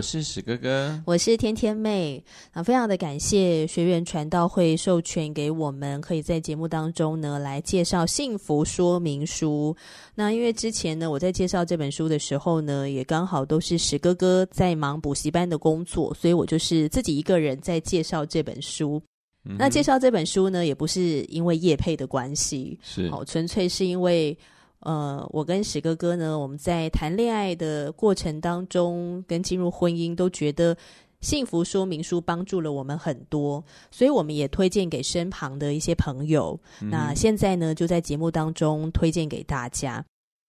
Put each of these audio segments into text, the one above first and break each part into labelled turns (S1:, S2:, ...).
S1: 我是史哥哥，
S2: 我是天天妹啊，非常的感谢学员传道会授权给我们，可以在节目当中呢来介绍幸福说明书。那因为之前呢，我在介绍这本书的时候呢，也刚好都是史哥哥在忙补习班的工作，所以我就是自己一个人在介绍这本书。嗯、那介绍这本书呢，也不是因为叶配的关系，
S1: 是
S2: 好，纯粹是因为。呃，我跟史哥哥呢，我们在谈恋爱的过程当中，跟进入婚姻，都觉得幸福说明书帮助了我们很多，所以我们也推荐给身旁的一些朋友。嗯、那现在呢，就在节目当中推荐给大家。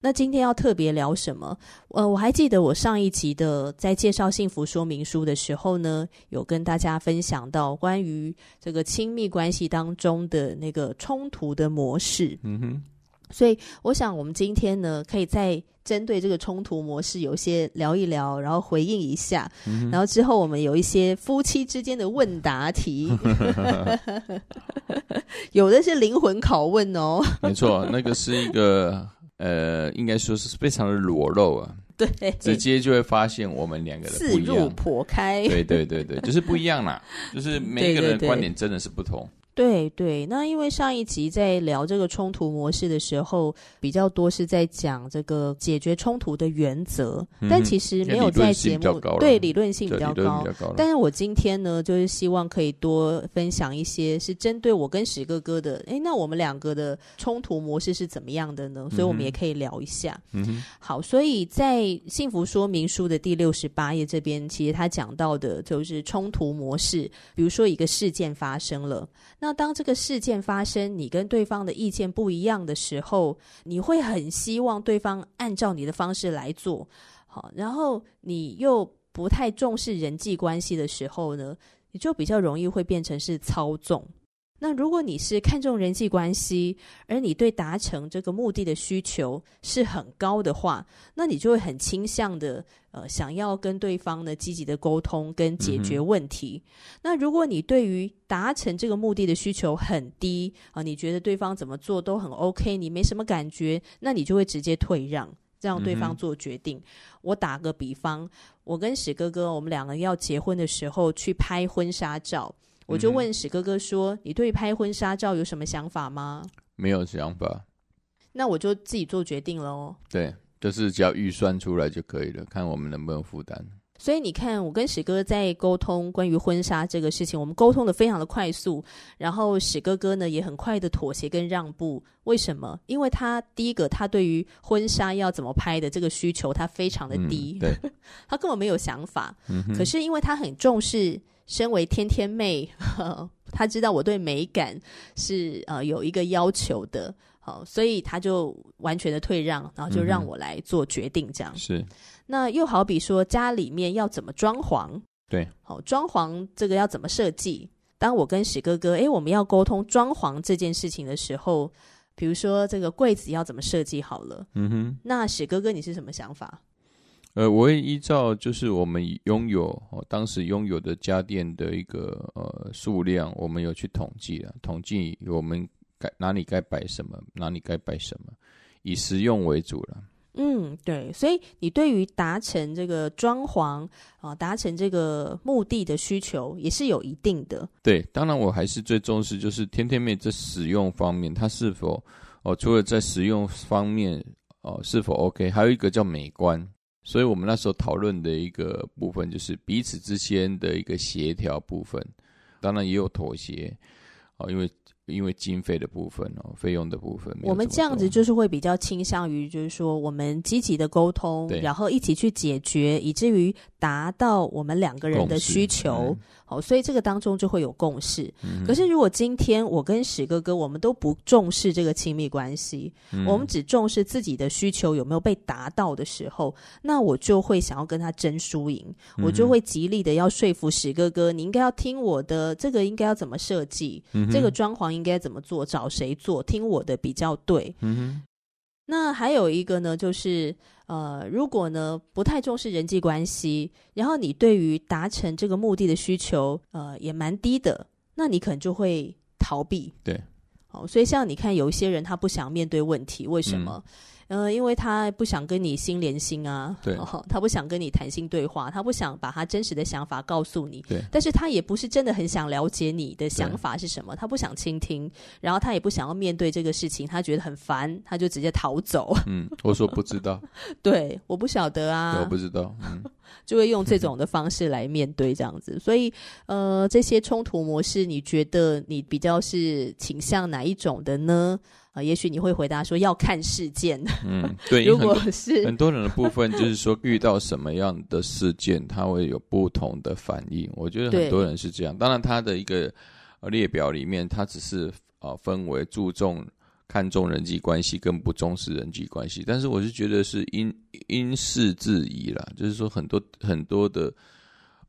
S2: 那今天要特别聊什么？呃，我还记得我上一集的在介绍幸福说明书的时候呢，有跟大家分享到关于这个亲密关系当中的那个冲突的模式。嗯哼。所以，我想我们今天呢，可以再针对这个冲突模式有些聊一聊，然后回应一下，嗯、然后之后我们有一些夫妻之间的问答题，有的是灵魂拷问哦。
S1: 没错，那个是一个呃，应该说是非常的裸露啊，
S2: 对，
S1: 直接就会发现我们两个人不一样，
S2: 四入婆开，
S1: 对对对对，就是不一样啦，就是 每一个人的观点真的是不同。
S2: 对对那因为上一集在聊这个冲突模式的时候，比较多是在讲这个解决冲突的原则，嗯、但其实没有在节目对理论性比较高。但是我今天呢，就是希望可以多分享一些是针对我跟史哥哥的。哎，那我们两个的冲突模式是怎么样的呢？所以我们也可以聊一下。嗯哼，好，所以在幸福说明书的第六十八页这边，其实他讲到的就是冲突模式，比如说一个事件发生了。那当这个事件发生，你跟对方的意见不一样的时候，你会很希望对方按照你的方式来做，好，然后你又不太重视人际关系的时候呢，你就比较容易会变成是操纵。那如果你是看重人际关系，而你对达成这个目的的需求是很高的话，那你就会很倾向的呃想要跟对方呢积极的沟通跟解决问题。嗯、那如果你对于达成这个目的的需求很低啊、呃，你觉得对方怎么做都很 OK，你没什么感觉，那你就会直接退让，让对方做决定。嗯、我打个比方，我跟史哥哥，我们两个要结婚的时候去拍婚纱照。我就问史哥哥说：“你对拍婚纱照有什么想法吗？”
S1: 没有想法。
S2: 那我就自己做决定了哦。
S1: 对，就是只要预算出来就可以了，看我们能不能负担。
S2: 所以你看，我跟史哥在沟通关于婚纱这个事情，我们沟通的非常的快速，然后史哥哥呢也很快的妥协跟让步。为什么？因为他第一个，他对于婚纱要怎么拍的这个需求，他非常的低，嗯、对 他根本没有想法。嗯、可是因为他很重视。身为天天妹，呵，他知道我对美感是呃有一个要求的，好，所以他就完全的退让，然后就让我来做决定，这样、嗯、
S1: 是。
S2: 那又好比说家里面要怎么装潢，
S1: 对，
S2: 好，装潢这个要怎么设计？当我跟史哥哥，诶，我们要沟通装潢这件事情的时候，比如说这个柜子要怎么设计好了，嗯哼，那史哥哥你是什么想法？
S1: 呃，我会依照就是我们拥有哦，当时拥有的家电的一个呃数量，我们有去统计了，统计我们该哪里该摆什么，哪里该摆什么，以实用为主了。
S2: 嗯，对，所以你对于达成这个装潢啊，达成这个目的的需求也是有一定的。
S1: 对，当然我还是最重视就是天天妹在使用方面，它是否哦，除了在使用方面哦是否 OK，还有一个叫美观。所以我们那时候讨论的一个部分，就是彼此之间的一个协调部分，当然也有妥协，啊，因为因为经费的部分哦，费用的部分，
S2: 我们这样子就是会比较倾向于，就是说我们积极的沟通，然后一起去解决，以至于达到我们两个人的需求。好，所以这个当中就会有共识。嗯、可是如果今天我跟史哥哥，我们都不重视这个亲密关系，嗯、我们只重视自己的需求有没有被达到的时候，那我就会想要跟他争输赢，嗯、我就会极力的要说服史哥哥，你应该要听我的，这个应该要怎么设计，嗯、这个装潢应该怎么做，找谁做，听我的比较对。嗯那还有一个呢，就是呃，如果呢不太重视人际关系，然后你对于达成这个目的的需求呃也蛮低的，那你可能就会逃避。
S1: 对，
S2: 好，所以像你看，有一些人他不想面对问题，为什么？呃，因为他不想跟你心连心啊，
S1: 对、
S2: 哦，他不想跟你谈心对话，他不想把他真实的想法告诉你，
S1: 对，
S2: 但是他也不是真的很想了解你的想法是什么，他不想倾听，然后他也不想要面对这个事情，他觉得很烦，他就直接逃走。
S1: 嗯，我说不知道，
S2: 对，我不晓得啊，
S1: 我不知道，嗯，
S2: 就会用这种的方式来面对这样子，所以呃，这些冲突模式，你觉得你比较是倾向哪一种的呢？啊、呃，也许你会回答说要看事件。
S1: 嗯，对。如果是很多人的部分，就是说遇到什么样的事件，他会有不同的反应。我觉得很多人是这样。对当然，他的一个列表里面，他只是啊、呃、分为注重、看重人际关系，跟不重视人际关系。但是，我是觉得是因因事制宜啦，就是说很多很多的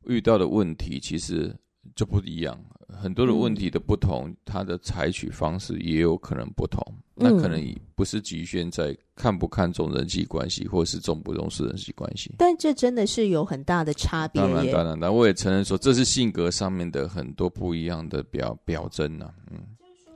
S1: 遇到的问题，其实就不一样。很多的问题的不同，他、嗯、的采取方式也有可能不同。嗯、那可能不是局限在看不看重人际关系，或是重不重视人际关系。
S2: 但这真的是有很大的差别。
S1: 当然，当然，但我也承认说，这是性格上面的很多不一样的表表征呢、啊。嗯，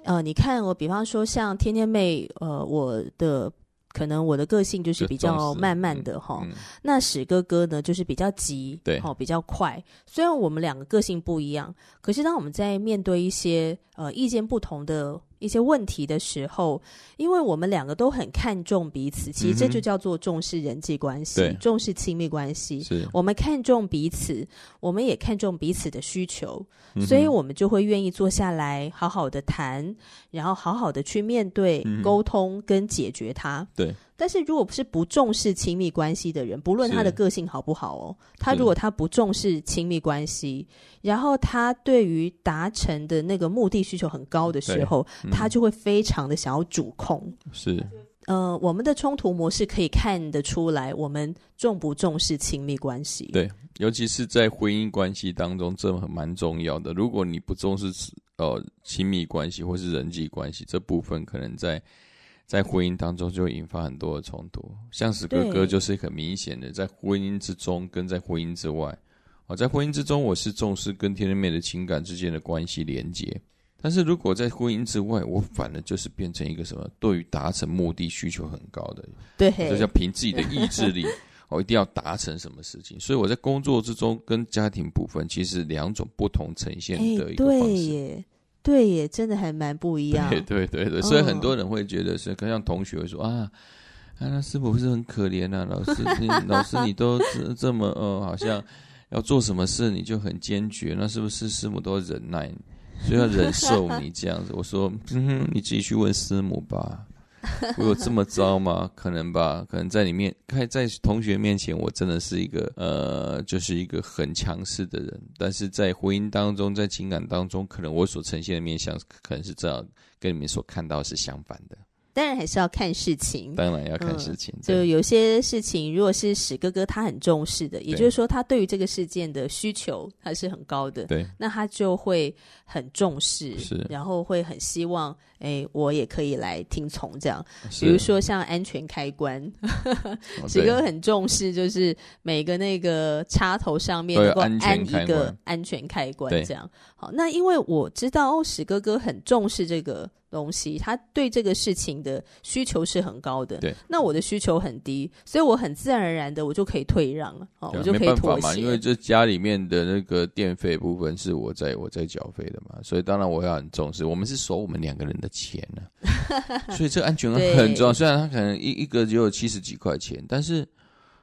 S2: 呃，你看我，比方说像天天妹，呃，我的。可能我的个性就是比较慢慢的哈，嗯嗯、那史哥哥呢就是比较急，
S1: 对，
S2: 比较快。虽然我们两个个性不一样，可是当我们在面对一些呃意见不同的一些问题的时候，因为我们两个都很看重彼此，其实这就叫做重视人际关系，
S1: 对
S2: 重视亲密关系。
S1: 是
S2: 我们看重彼此，我们也看重彼此的需求，嗯、所以我们就会愿意坐下来好好的谈，然后好好的去面对、嗯、沟通跟解决它。
S1: 对。
S2: 但是如果不是不重视亲密关系的人，不论他的个性好不好哦，他如果他不重视亲密关系，然后他对于达成的那个目的需求很高的时候，嗯、他就会非常的想要主控。
S1: 是，
S2: 呃，我们的冲突模式可以看得出来，我们重不重视亲密关系？
S1: 对，尤其是在婚姻关系当中，这蛮重要的。如果你不重视呃亲密关系或是人际关系这部分，可能在。在婚姻当中就会引发很多的冲突，像史哥哥就是很明显的，在婚姻之中跟在婚姻之外。哦，在婚姻之中，我是重视跟天天妹的情感之间的关系连接，但是如果在婚姻之外，我反而就是变成一个什么，对于达成目的需求很高的，
S2: 对，
S1: 这叫凭自己的意志力，我一定要达成什么事情。所以我在工作之中跟家庭部分，其实两种不同呈现的一个方式。
S2: 对耶，对耶真的还蛮不一样。
S1: 对对对对，所以很多人会觉得是，可像同学会说啊，啊，那师母不是很可怜啊？老师，你老师你都这这么呃，好像要做什么事你就很坚决，那是不是师母都忍耐，所以要忍受你这样子？我说，嗯哼，你自己去问师母吧。我有这么糟吗？可能吧，可能在里面，在同学面前，我真的是一个呃，就是一个很强势的人。但是在婚姻当中，在情感当中，可能我所呈现的面相，可能是这样，跟你们所看到是相反的。
S2: 当然还是要看事情，
S1: 当然要看事情。
S2: 嗯、就有些事情，如果是史哥哥他很重视的，也就是说他对于这个事件的需求还是很高的，
S1: 对，
S2: 那他就会很重视，
S1: 是，
S2: 然后会很希望，哎，我也可以来听从这样。比如说像安全开关，史哥很重视，就是每个那个插头上面能够安一个安全开关，这样。好，那因为我知道哦，史哥哥很重视这个。东西，他对这个事情的需求是很高的。
S1: 对，
S2: 那我的需求很低，所以我很自然而然的，我就可以退让了。哦，我就可以妥协
S1: 嘛，因为这家里面的那个电费部分是我在我在缴费的嘛，所以当然我要很重视。我们是收我们两个人的钱呢、啊，所以这个安全很重要。虽然他可能一一个只有七十几块钱，但是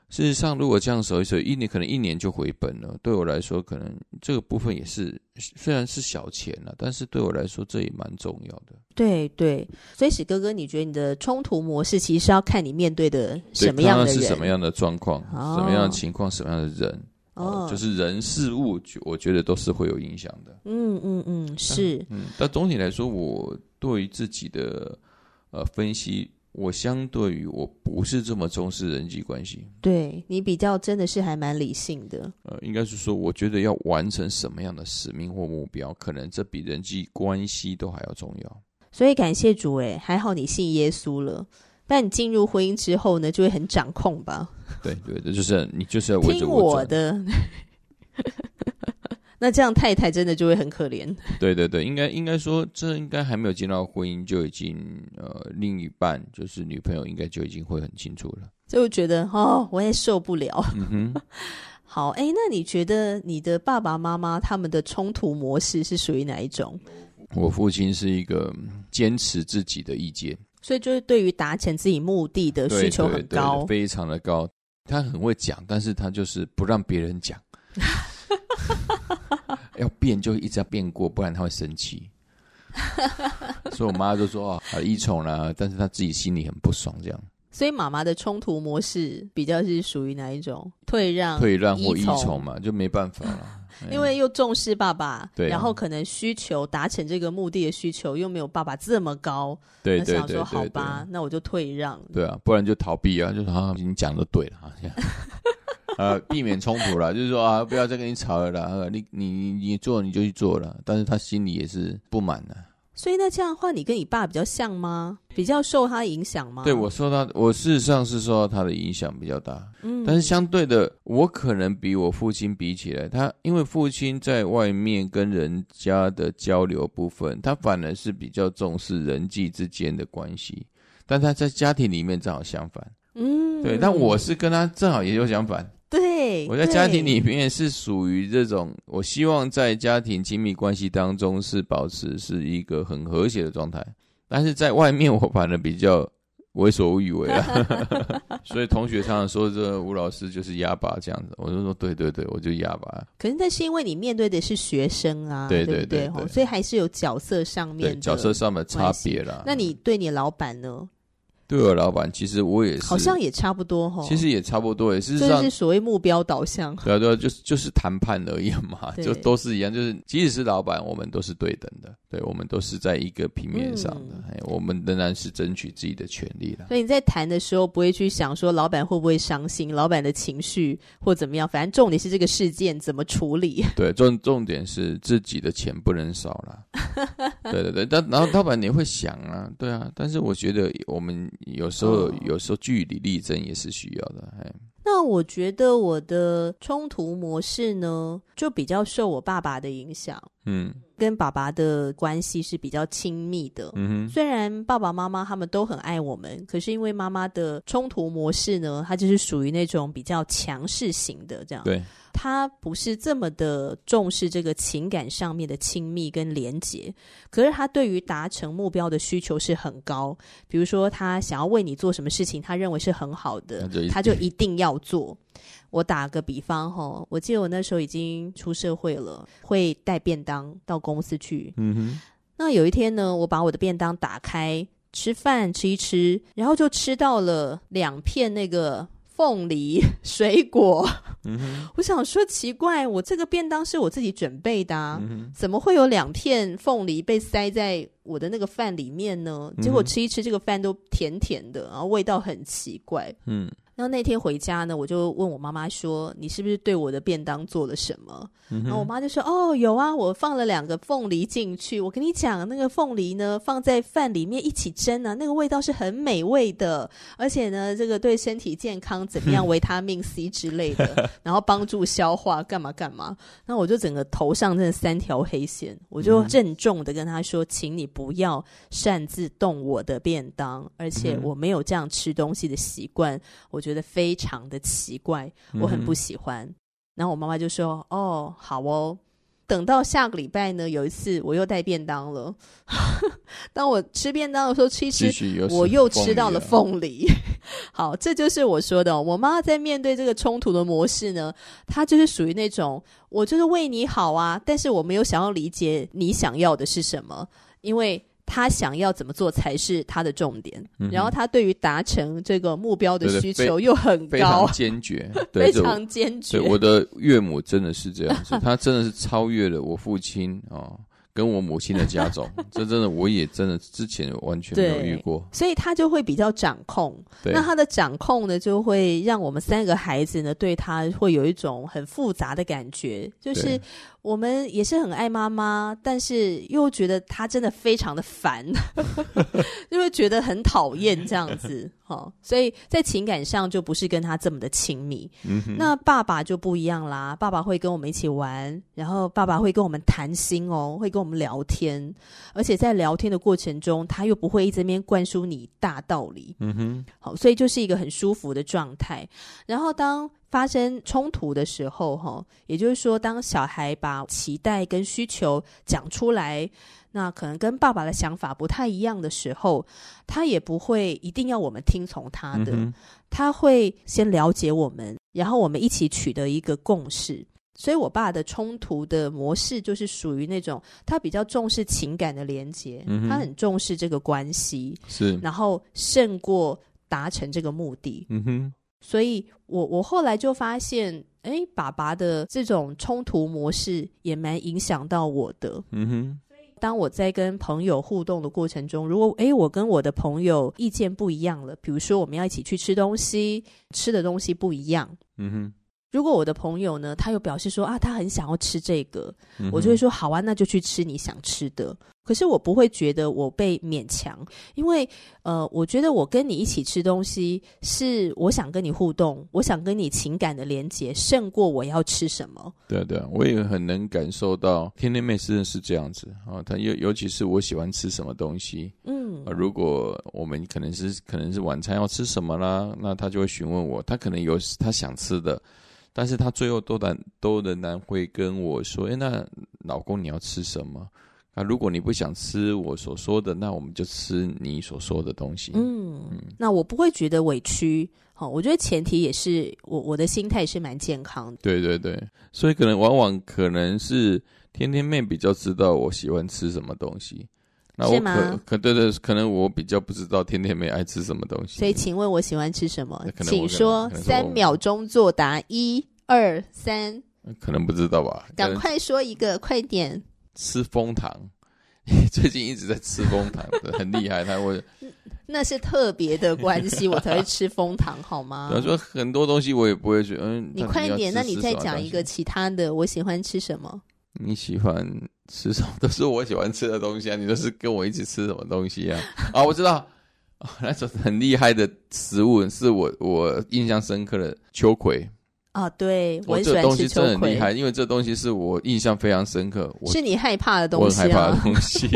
S1: 事实上，如果这样守一守，一年可能一年就回本了。对我来说，可能这个部分也是虽然是小钱了，但是对我来说这也蛮重要的。
S2: 对对，所以史哥哥，你觉得你的冲突模式其实是要看你面对的什么样的人，
S1: 是什么样的状况，哦、什么样的情况，什么样的人，哦，就是人事物，我觉得都是会有影响的。
S2: 嗯嗯嗯，是。
S1: 嗯，但总体来说，我对于自己的呃分析。我相对于我不是这么重视人际关系，
S2: 对你比较真的是还蛮理性的。
S1: 呃，应该是说，我觉得要完成什么样的使命或目标，可能这比人际关系都还要重要。
S2: 所以感谢主，诶，还好你信耶稣了。但你进入婚姻之后呢，就会很掌控吧？
S1: 对对，这就是你就是要围着我，
S2: 我的。那这样太太真的就会很可怜。
S1: 对对对，应该应该说，这应该还没有进到婚姻就已经呃，另一半就是女朋友，应该就已经会很清楚了。
S2: 就觉得哦，我也受不了。好，哎，那你觉得你的爸爸妈妈他们的冲突模式是属于哪一种？
S1: 我父亲是一个坚持自己的意见，
S2: 所以就是对于达成自己目的的需求很高，
S1: 对对对，非常的高。他很会讲，但是他就是不让别人讲。要变就一直要变过，不然他会生气。所以我妈就说：“啊，好依宠啦。”但是她自己心里很不爽，这样。
S2: 所以妈妈的冲突模式比较是属于哪一种？退让、
S1: 退让或依宠嘛，就没办法了。
S2: 因为又重视爸爸，
S1: 对、啊，
S2: 然后可能需求达成这个目的的需求又没有爸爸这么高，
S1: 对对对，对，
S2: 对，对，好吧，那我就退让。
S1: 对啊，不然就逃避啊，就说啊，你讲的对了啊。呃，避免冲突了，就是说啊，不要再跟你吵了啦。你你你做你就去做了，但是他心里也是不满的。
S2: 所以那这样的话，你跟你爸比较像吗？比较受他影响吗？
S1: 对，我受到，我事实上是受到他的影响比较大。嗯，但是相对的，我可能比我父亲比起来，他因为父亲在外面跟人家的交流部分，他反而是比较重视人际之间的关系，但他在家庭里面正好相反。嗯，对，但我是跟他正好也有相反。
S2: 对，
S1: 我在家庭里面是属于这种，我希望在家庭亲密关系当中是保持是一个很和谐的状态，但是在外面我反而比较为所欲为啊，所以同学常常说这吴老师就是哑巴这样子，我就说对对对，我就哑巴。
S2: 可是那是因为你面对的是学生啊，
S1: 对对对，
S2: 对，所以还是有角色上面的
S1: 角色上的差别啦。
S2: 那你对你老板呢？
S1: 对我老板，其实我也是，
S2: 好像也差不多哈。
S1: 其实也差不多，也是这
S2: 是所谓目标导向。
S1: 对啊，对啊，就是就是谈判而已嘛，就都是一样。就是即使是老板，我们都是对等的，对，我们都是在一个平面上的。哎、嗯，我们仍然是争取自己的权利的。
S2: 所以你在谈的时候，不会去想说老板会不会伤心，老板的情绪或怎么样。反正重点是这个事件怎么处理。
S1: 对，重重点是自己的钱不能少了。对对对，但然后老板你会想啊，对啊，但是我觉得我们有时候。有时候据理力争也是需要的，哎。
S2: 那我觉得我的冲突模式呢，就比较受我爸爸的影响。嗯，跟爸爸的关系是比较亲密的。嗯哼，虽然爸爸妈妈他们都很爱我们，可是因为妈妈的冲突模式呢，她就是属于那种比较强势型的这样。
S1: 对。
S2: 他不是这么的重视这个情感上面的亲密跟连结，可是他对于达成目标的需求是很高。比如说，他想要为你做什么事情，他认为是很好的，他就一定要做。我打个比方哈，我记得我那时候已经出社会了，会带便当到公司去。嗯哼。那有一天呢，我把我的便当打开吃饭吃一吃，然后就吃到了两片那个。凤梨水果，我想说奇怪，我这个便当是我自己准备的啊，嗯，怎么会有两片凤梨被塞在我的那个饭里面呢？结果吃一吃，这个饭都甜甜的，然后味道很奇怪，嗯。然后那天回家呢，我就问我妈妈说：“你是不是对我的便当做了什么？”嗯、然后我妈就说：“哦，有啊，我放了两个凤梨进去。我跟你讲，那个凤梨呢，放在饭里面一起蒸啊，那个味道是很美味的，而且呢，这个对身体健康怎么样，维他命 C 之类的，然后帮助消化，干嘛干嘛。那我就整个头上真的三条黑线，我就郑重的跟她说：‘请你不要擅自动我的便当，而且我没有这样吃东西的习惯。’我。觉得非常的奇怪，我很不喜欢。嗯、然后我妈妈就说：“哦，好哦。”等到下个礼拜呢，有一次我又带便当了。当我吃便当的时候，吃一吃，我又吃到了凤梨。好，这就是我说的，我妈在面对这个冲突的模式呢，她就是属于那种，我就是为你好啊，但是我没有想要理解你想要的是什么，因为。他想要怎么做才是他的重点，嗯、然后他对于达成这个目标的需求又很高，
S1: 非常坚决，
S2: 非常坚决。
S1: 我的岳母真的是这样子，她真的是超越了我父亲跟我母亲的家种，这真的我也真的之前完全没有遇过，
S2: 所以他就会比较掌控。那他的掌控呢，就会让我们三个孩子呢，对他会有一种很复杂的感觉，就是我们也是很爱妈妈，但是又觉得她真的非常的烦，就会觉得很讨厌这样子。哦，所以在情感上就不是跟他这么的亲密。嗯哼，那爸爸就不一样啦，爸爸会跟我们一起玩，然后爸爸会跟我们谈心哦，会跟我们聊天，而且在聊天的过程中，他又不会一直在那边灌输你大道理。嗯哼，好，所以就是一个很舒服的状态。然后当发生冲突的时候，哈，也就是说，当小孩把期待跟需求讲出来。那可能跟爸爸的想法不太一样的时候，他也不会一定要我们听从他的，嗯、他会先了解我们，然后我们一起取得一个共识。所以，我爸的冲突的模式就是属于那种他比较重视情感的连接，嗯、他很重视这个关系，是，然后胜过达成这个目的。嗯哼，所以我我后来就发现，哎，爸爸的这种冲突模式也蛮影响到我的。嗯哼。当我在跟朋友互动的过程中，如果诶，我跟我的朋友意见不一样了，比如说我们要一起去吃东西，吃的东西不一样，嗯哼。如果我的朋友呢，他又表示说啊，他很想要吃这个，嗯、我就会说好啊，那就去吃你想吃的。可是我不会觉得我被勉强，因为呃，我觉得我跟你一起吃东西是我想跟你互动，我想跟你情感的连接胜过我要吃什么。
S1: 对对，我也很能感受到天天妹是是这样子啊，他尤尤其是我喜欢吃什么东西，嗯、啊，如果我们可能是可能是晚餐要吃什么啦，那他就会询问我，他可能有他想吃的。但是他最后都然都仍然会跟我说：“哎，那老公你要吃什么？啊，如果你不想吃我所说的，那我们就吃你所说的东西。”嗯，
S2: 嗯，那我不会觉得委屈。好，我觉得前提也是我我的心态是蛮健康的。
S1: 对对对，所以可能往往可能是天天妹比较知道我喜欢吃什么东西。那我可吗可对对，可能我比较不知道天天妹爱吃什么东西。
S2: 所以，请问我喜欢吃什么？请说三秒钟作答，一二三。
S1: 可能不知道吧？
S2: 赶快说一个，快点。
S1: 吃蜂糖，最近一直在吃蜂糖，很厉害。他会，
S2: 那是特别的关系，我才会吃蜂糖，好吗？
S1: 比如说很多东西我也不会觉得。嗯，
S2: 你快点，那你再讲一个其他的。我喜欢吃什么？
S1: 你喜欢吃什么？都是我喜欢吃的东西啊！你都是跟我一起吃什么东西啊？啊，我知道，哦、那种很厉害的食物是我我印象深刻的秋葵
S2: 啊！对，我，
S1: 这东西真的很厉害，因为这东西是我印象非常深刻。
S2: 我是你害怕的东西、啊，
S1: 我很害怕的东西，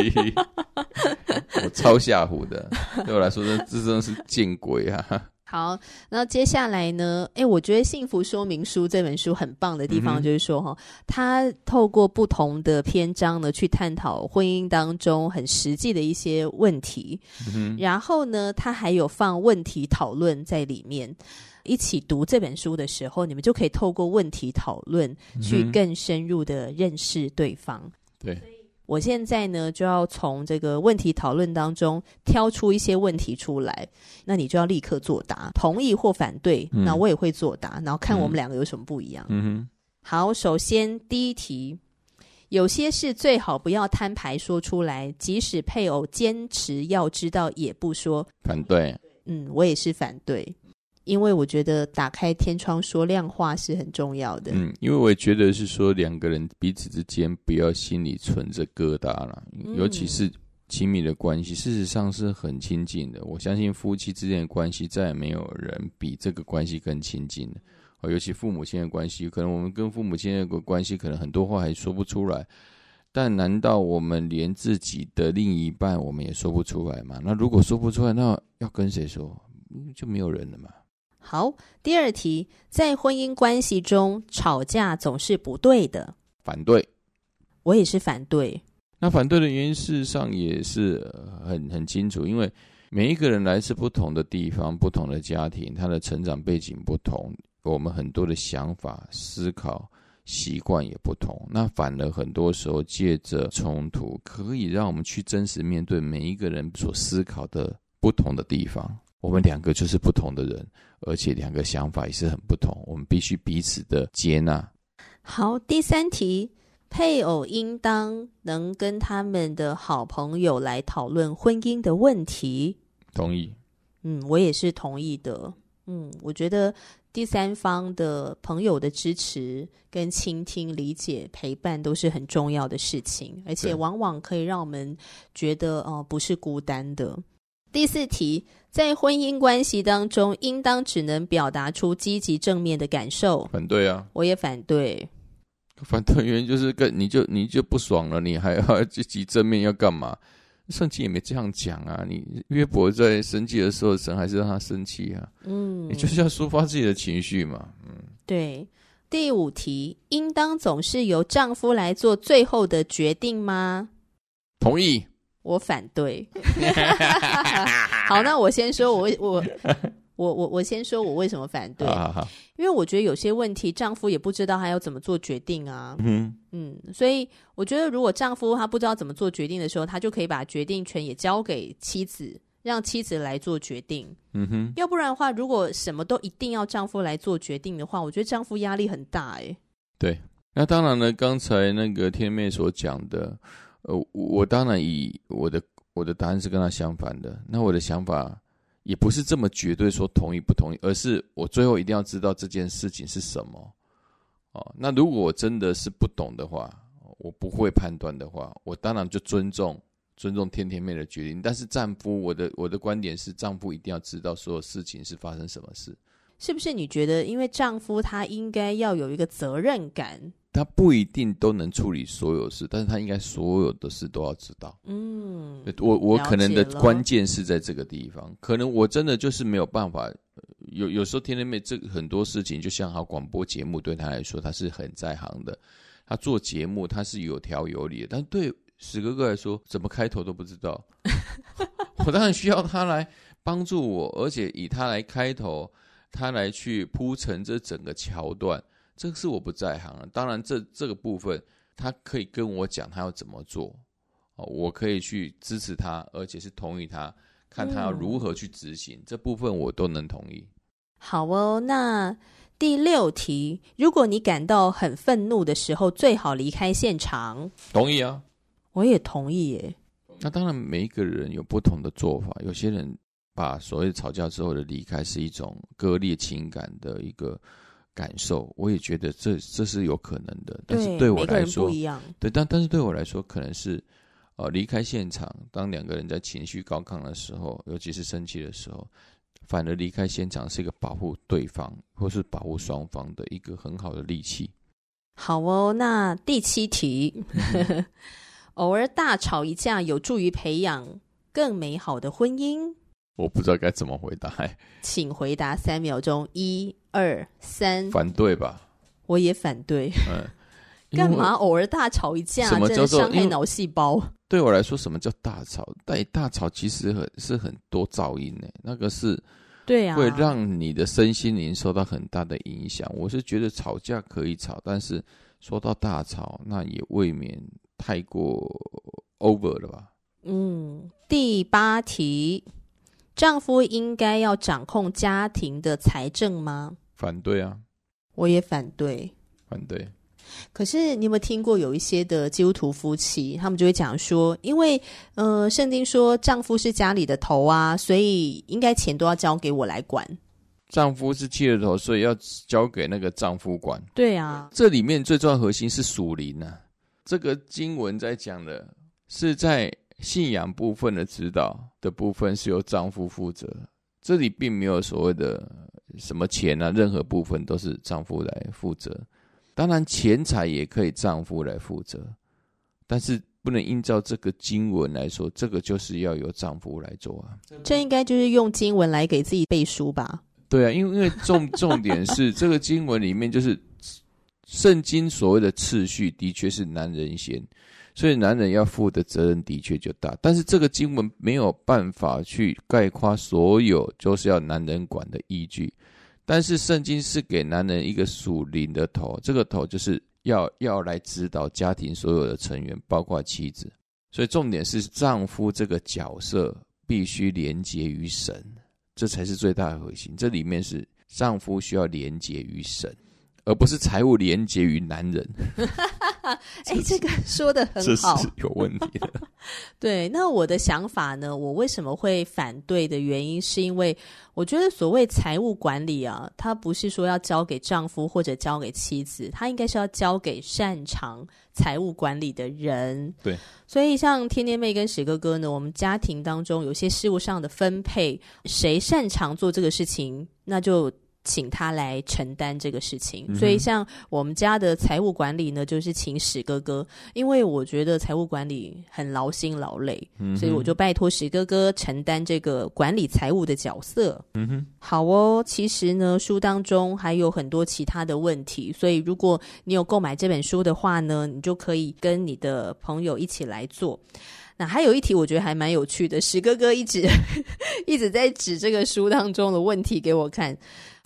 S1: 我超吓唬的。对我来说，这这真的是见鬼啊！
S2: 好，那接下来呢？哎，我觉得《幸福说明书》这本书很棒的地方就是说，哈、嗯，它透过不同的篇章呢，去探讨婚姻当中很实际的一些问题。然后呢，它还有放问题讨论在里面。一起读这本书的时候，你们就可以透过问题讨论，去更深入的认识对方。嗯、
S1: 对。
S2: 我现在呢，就要从这个问题讨论当中挑出一些问题出来，那你就要立刻作答，同意或反对，嗯、那我也会作答，然后看我们两个有什么不一样。嗯哼。好，首先第一题，有些事最好不要摊牌说出来，即使配偶坚持要知道也不说。
S1: 反对。
S2: 嗯，我也是反对。因为我觉得打开天窗说亮话是很重要的。
S1: 嗯，因为我也觉得是说两个人彼此之间不要心里存着疙瘩了，嗯、尤其是亲密的关系，事实上是很亲近的。我相信夫妻之间的关系再也没有人比这个关系更亲近的。哦，尤其父母亲的关系，可能我们跟父母亲的关系，可能很多话还说不出来。但难道我们连自己的另一半我们也说不出来吗？那如果说不出来，那要跟谁说？就没有人了嘛。
S2: 好，第二题，在婚姻关系中吵架总是不对的。
S1: 反对，
S2: 我也是反对。
S1: 那反对的原因事实上也是很很清楚，因为每一个人来自不同的地方、不同的家庭，他的成长背景不同，我们很多的想法、思考习惯也不同。那反而很多时候借着冲突，可以让我们去真实面对每一个人所思考的不同的地方。我们两个就是不同的人，而且两个想法也是很不同。我们必须彼此的接纳。
S2: 好，第三题，配偶应当能跟他们的好朋友来讨论婚姻的问题。
S1: 同意。
S2: 嗯，我也是同意的。嗯，我觉得第三方的朋友的支持、跟倾听、理解、陪伴都是很重要的事情，而且往往可以让我们觉得哦、呃，不是孤单的。第四题，在婚姻关系当中，应当只能表达出积极正面的感受。
S1: 反对啊，
S2: 我也反对。
S1: 反对原因就是跟你就你就不爽了，你还要积极正面要干嘛？圣经也没这样讲啊。你约伯在生气的时候，神还是让他生气啊。嗯，你就是要抒发自己的情绪嘛。嗯，
S2: 对。第五题，应当总是由丈夫来做最后的决定吗？
S1: 同意。
S2: 我反对。好，那我先说我，我我我我我先说我为什么反对？好好好，因为我觉得有些问题，丈夫也不知道他要怎么做决定啊。嗯嗯，所以我觉得，如果丈夫他不知道怎么做决定的时候，他就可以把决定权也交给妻子，让妻子来做决定。嗯哼，要不然的话，如果什么都一定要丈夫来做决定的话，我觉得丈夫压力很大欸。哎，
S1: 对，那当然了，刚才那个天妹所讲的。呃，我当然以我的我的答案是跟他相反的。那我的想法也不是这么绝对说同意不同意，而是我最后一定要知道这件事情是什么。哦，那如果我真的是不懂的话，我不会判断的话，我当然就尊重尊重天天妹的决定。但是丈夫，我的我的观点是，丈夫一定要知道所有事情是发生什么事。
S2: 是不是你觉得，因为丈夫他应该要有一个责任感？
S1: 他不一定都能处理所有事，但是他应该所有的事都要知道。嗯，我我可能的关键是在这个地方，可能我真的就是没有办法。有有时候天天妹这很多事情，就像好广播节目对他来说，他是很在行的。他做节目他是有条有理的，但对史哥哥来说，怎么开头都不知道。我当然需要他来帮助我，而且以他来开头，他来去铺陈这整个桥段。这个是我不在行了，当然这这个部分他可以跟我讲他要怎么做，哦，我可以去支持他，而且是同意他，看他要如何去执行，嗯，这部分我都能同意。
S2: 好哦，那第六题，如果你感到很愤怒的时候，最好离开现场。
S1: 同意啊，
S2: 我也同意耶。
S1: 那当然，每一个人有不同的做法，有些人把所谓吵架之后的离开是一种割裂情感的一个。感受，我也觉得这这是有可能的，但是对我来说不一样。对，但但是对我来说，可能是呃离开现场。当两个人在情绪高亢的时候，尤其是生气的时候，反而离开现场是一个保护对方或是保护双方的一个很好的利器。
S2: 好哦，那第七题，偶尔大吵一架，有助于培养更美好的婚姻。
S1: 我不知道该怎么回答，
S2: 请回答三秒钟，一、二、三。
S1: 反对吧？
S2: 我也反对。嗯，干嘛偶尔大吵一架？
S1: 什么叫做
S2: 伤害脑细胞？
S1: 对我来说，什么叫大吵？但大吵其实很是很多噪音呢。那个是会让你的身心灵受到很大的影响。我是觉得吵架可以吵，但是说到大吵，那也未免太过 over 了吧？
S2: 嗯，第八题。丈夫应该要掌控家庭的财政吗？
S1: 反对啊，
S2: 我也反对。
S1: 反对。
S2: 可是你有没有听过有一些的基督徒夫妻，他们就会讲说，因为呃，圣经说丈夫是家里的头啊，所以应该钱都要交给我来管。
S1: 丈夫是妻的头，所以要交给那个丈夫管。
S2: 对啊，
S1: 这里面最重要的核心是属灵啊。这个经文在讲的是在。信仰部分的指导的部分是由丈夫负责，这里并没有所谓的什么钱啊，任何部分都是丈夫来负责。当然，钱财也可以丈夫来负责，但是不能依照这个经文来说，这个就是要由丈夫来做啊。
S2: 这应该就是用经文来给自己背书吧？
S1: 对啊，因为因为重重点是 这个经文里面就是圣经所谓的次序，的确是男人先。所以男人要负的责任的确就大。但是这个经文没有办法去概括所有就是要男人管的依据。但是圣经是给男人一个属灵的头，这个头就是要要来指导家庭所有的成员，包括妻子。所以重点是丈夫这个角色必须连结于神，这才是最大的核心。这里面是丈夫需要连结于神。而不是财务连结于男人，
S2: 哎、欸，这个说的很好，
S1: 这是有问题的。
S2: 对，那我的想法呢？我为什么会反对的原因，是因为我觉得所谓财务管理啊，它不是说要交给丈夫或者交给妻子，它应该是要交给擅长财务管理的人。
S1: 对，
S2: 所以像天天妹跟史哥哥呢，我们家庭当中有些事务上的分配，谁擅长做这个事情，那就。请他来承担这个事情，嗯、所以像我们家的财务管理呢，就是请史哥哥，因为我觉得财务管理很劳心劳累，嗯、所以我就拜托史哥哥承担这个管理财务的角色。嗯哼，好哦。其实呢，书当中还有很多其他的问题，所以如果你有购买这本书的话呢，你就可以跟你的朋友一起来做。那还有一题，我觉得还蛮有趣的，史哥哥一直 一直在指这个书当中的问题给我看。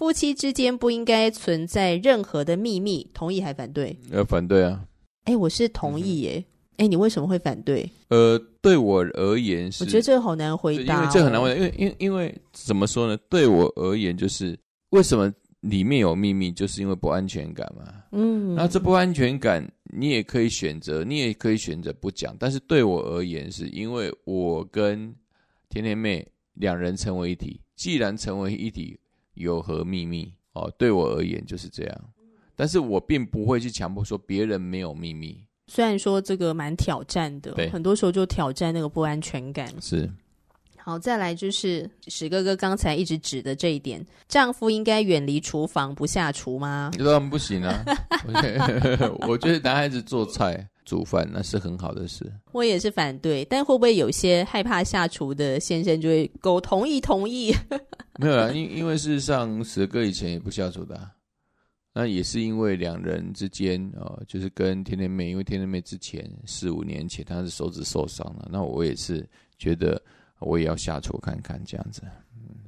S2: 夫妻之间不应该存在任何的秘密，同意还反对？
S1: 要反对啊！
S2: 哎，我是同意耶。哎、嗯，你为什么会反对？
S1: 呃，对我而言是，
S2: 我觉得这个好难回答、哦，
S1: 因为这很难回答。因为，因为，因为怎么说呢？对我而言，就是为什么里面有秘密，就是因为不安全感嘛。嗯，那这不安全感，你也可以选择，你也可以选择不讲。但是对我而言，是因为我跟甜甜妹两人成为一体，既然成为一体。有何秘密？哦，对我而言就是这样，但是我并不会去强迫说别人没有秘密。
S2: 虽然说这个蛮挑战的，对，很多时候就挑战那个不安全感。
S1: 是，
S2: 好，再来就是史哥哥刚才一直指的这一点，丈夫应该远离厨房不下厨吗？
S1: 当然不行啊！我觉得男孩子做菜。煮饭那是很好的事，
S2: 我也是反对，但会不会有些害怕下厨的先生就会苟同意同意？
S1: 没有啊，因因为事实上蛇哥以前也不下厨的，那也是因为两人之间哦，就是跟天天妹，因为天天妹之前四五年前她是手指受伤了，那我也是觉得我也要下厨看看这样子。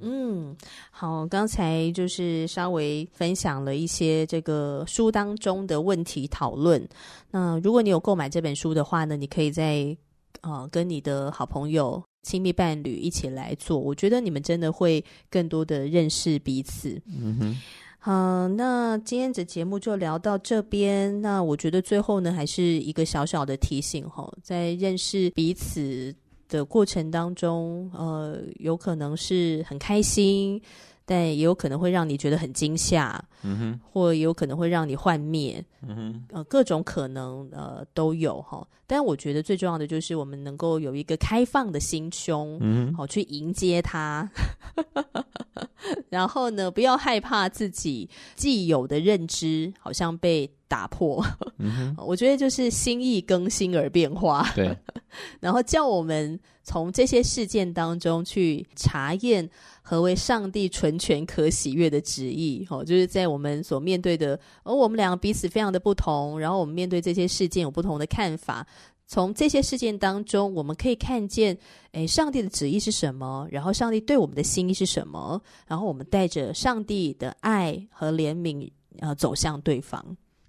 S2: 嗯，好，刚才就是稍微分享了一些这个书当中的问题讨论。那如果你有购买这本书的话呢，你可以在呃跟你的好朋友、亲密伴侣一起来做，我觉得你们真的会更多的认识彼此。嗯哼，好，呃，那今天的节目就聊到这边。那我觉得最后呢，还是一个小小的提醒哈，在认识彼此的过程当中，呃，有可能是很开心，但也有可能会让你觉得很惊吓，嗯哼，或有可能会让你幻灭，嗯哼，呃，各种可能呃都有哈。但我觉得最重要的就是我们能够有一个开放的心胸，嗯哼，好去迎接它，然后呢，不要害怕自己既有的认知好像被打破，嗯、我觉得就是心意更新而变化。对，然后叫我们从这些事件当中去查验何为上帝纯全可喜悦的旨意。哦，就是在我们所面对的，而我们两个彼此非常的不同，然后我们面对这些事件有不同的看法。从这些事件当中，我们可以看见，诶，上帝的旨意是什么？然后上帝对我们的心意是什么？然后我们带着上帝的爱和怜悯，呃，走向对方。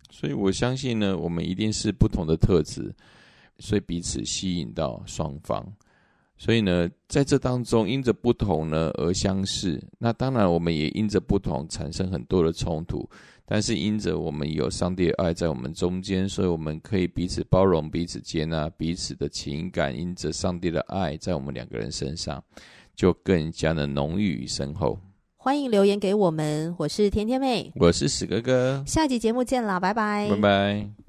S1: 所以我相信呢，我们一定是不同的特质，所以彼此吸引到双方。所以呢，在这当中，因着不同呢而相似。那当然，我们也因着不同产生很多的冲突。但是因着我们有上帝的爱在我们中间，所以我们可以彼此包容、彼此接纳、彼此的情感。因着上帝的爱在我们两个人身上，就更加的浓郁与深厚。
S2: 欢迎留言给我们，我是甜甜妹，
S1: 我是史哥哥，
S2: 下集节目见啦，拜拜，
S1: 拜拜。